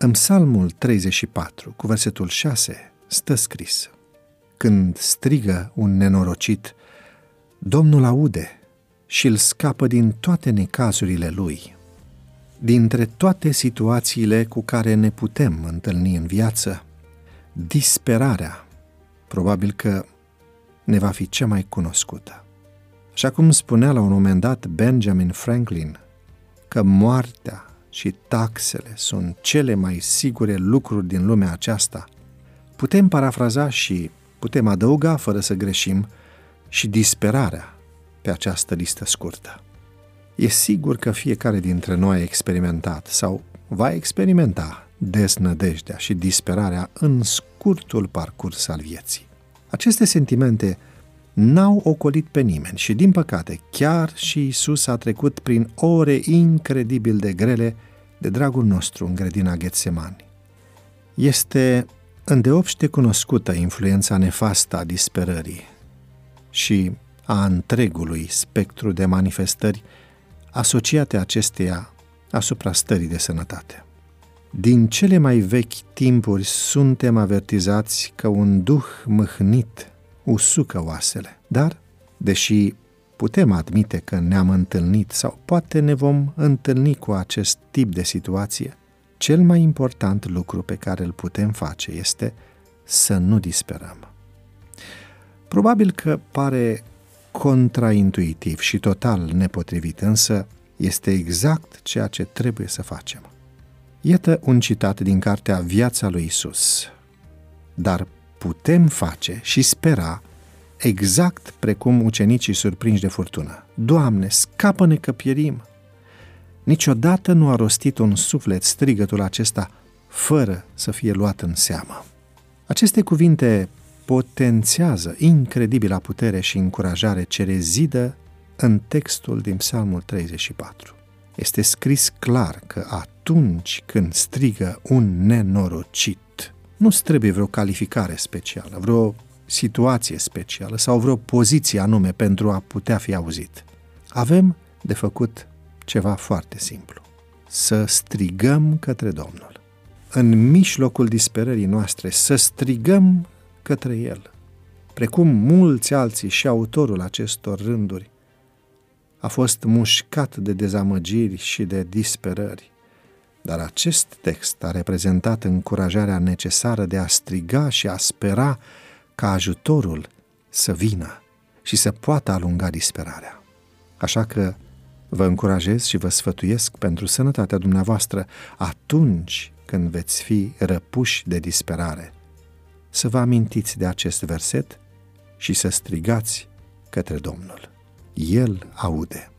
În Psalmul 34, cu versetul 6, stă scris Când strigă un nenorocit, Domnul aude și îl scapă din toate necazurile lui. Dintre toate situațiile cu care ne putem întâlni în viață, disperarea probabil că ne va fi cea mai cunoscută. Așa cum spunea la un moment dat Benjamin Franklin, că moartea și taxele sunt cele mai sigure lucruri din lumea aceasta, putem parafraza și putem adăuga, fără să greșim, și disperarea pe această listă scurtă. E sigur că fiecare dintre noi a experimentat sau va experimenta desnădejdea și disperarea în scurtul parcurs al vieții. Aceste sentimente n-au ocolit pe nimeni și, din păcate, chiar și Isus a trecut prin ore incredibil de grele de dragul nostru în grădina Ghetsemani. Este îndeopște cunoscută influența nefastă a disperării și a întregului spectru de manifestări asociate acesteia asupra stării de sănătate. Din cele mai vechi timpuri suntem avertizați că un duh mâhnit usucă oasele, dar, deși putem admite că ne-am întâlnit sau poate ne vom întâlni cu acest tip de situație, cel mai important lucru pe care îl putem face este să nu disperăm. Probabil că pare contraintuitiv și total nepotrivit, însă este exact ceea ce trebuie să facem. Iată un citat din cartea Viața lui Isus. Dar putem face și spera exact precum ucenicii surprinși de furtună. Doamne, scapă-ne că pierim! Niciodată nu a rostit un suflet strigătul acesta fără să fie luat în seamă. Aceste cuvinte potențează incredibila putere și încurajare ce rezidă în textul din Psalmul 34. Este scris clar că atunci când strigă un nenorocit, nu trebuie vreo calificare specială, vreo situație specială sau vreo poziție anume pentru a putea fi auzit. Avem de făcut ceva foarte simplu. Să strigăm către Domnul. În mijlocul disperării noastre, să strigăm către El. Precum mulți alții și autorul acestor rânduri a fost mușcat de dezamăgiri și de disperări. Dar acest text a reprezentat încurajarea necesară de a striga și a spera ca ajutorul să vină și să poată alunga disperarea. Așa că vă încurajez și vă sfătuiesc pentru sănătatea dumneavoastră atunci când veți fi răpuși de disperare. Să vă amintiți de acest verset și să strigați către Domnul. El aude.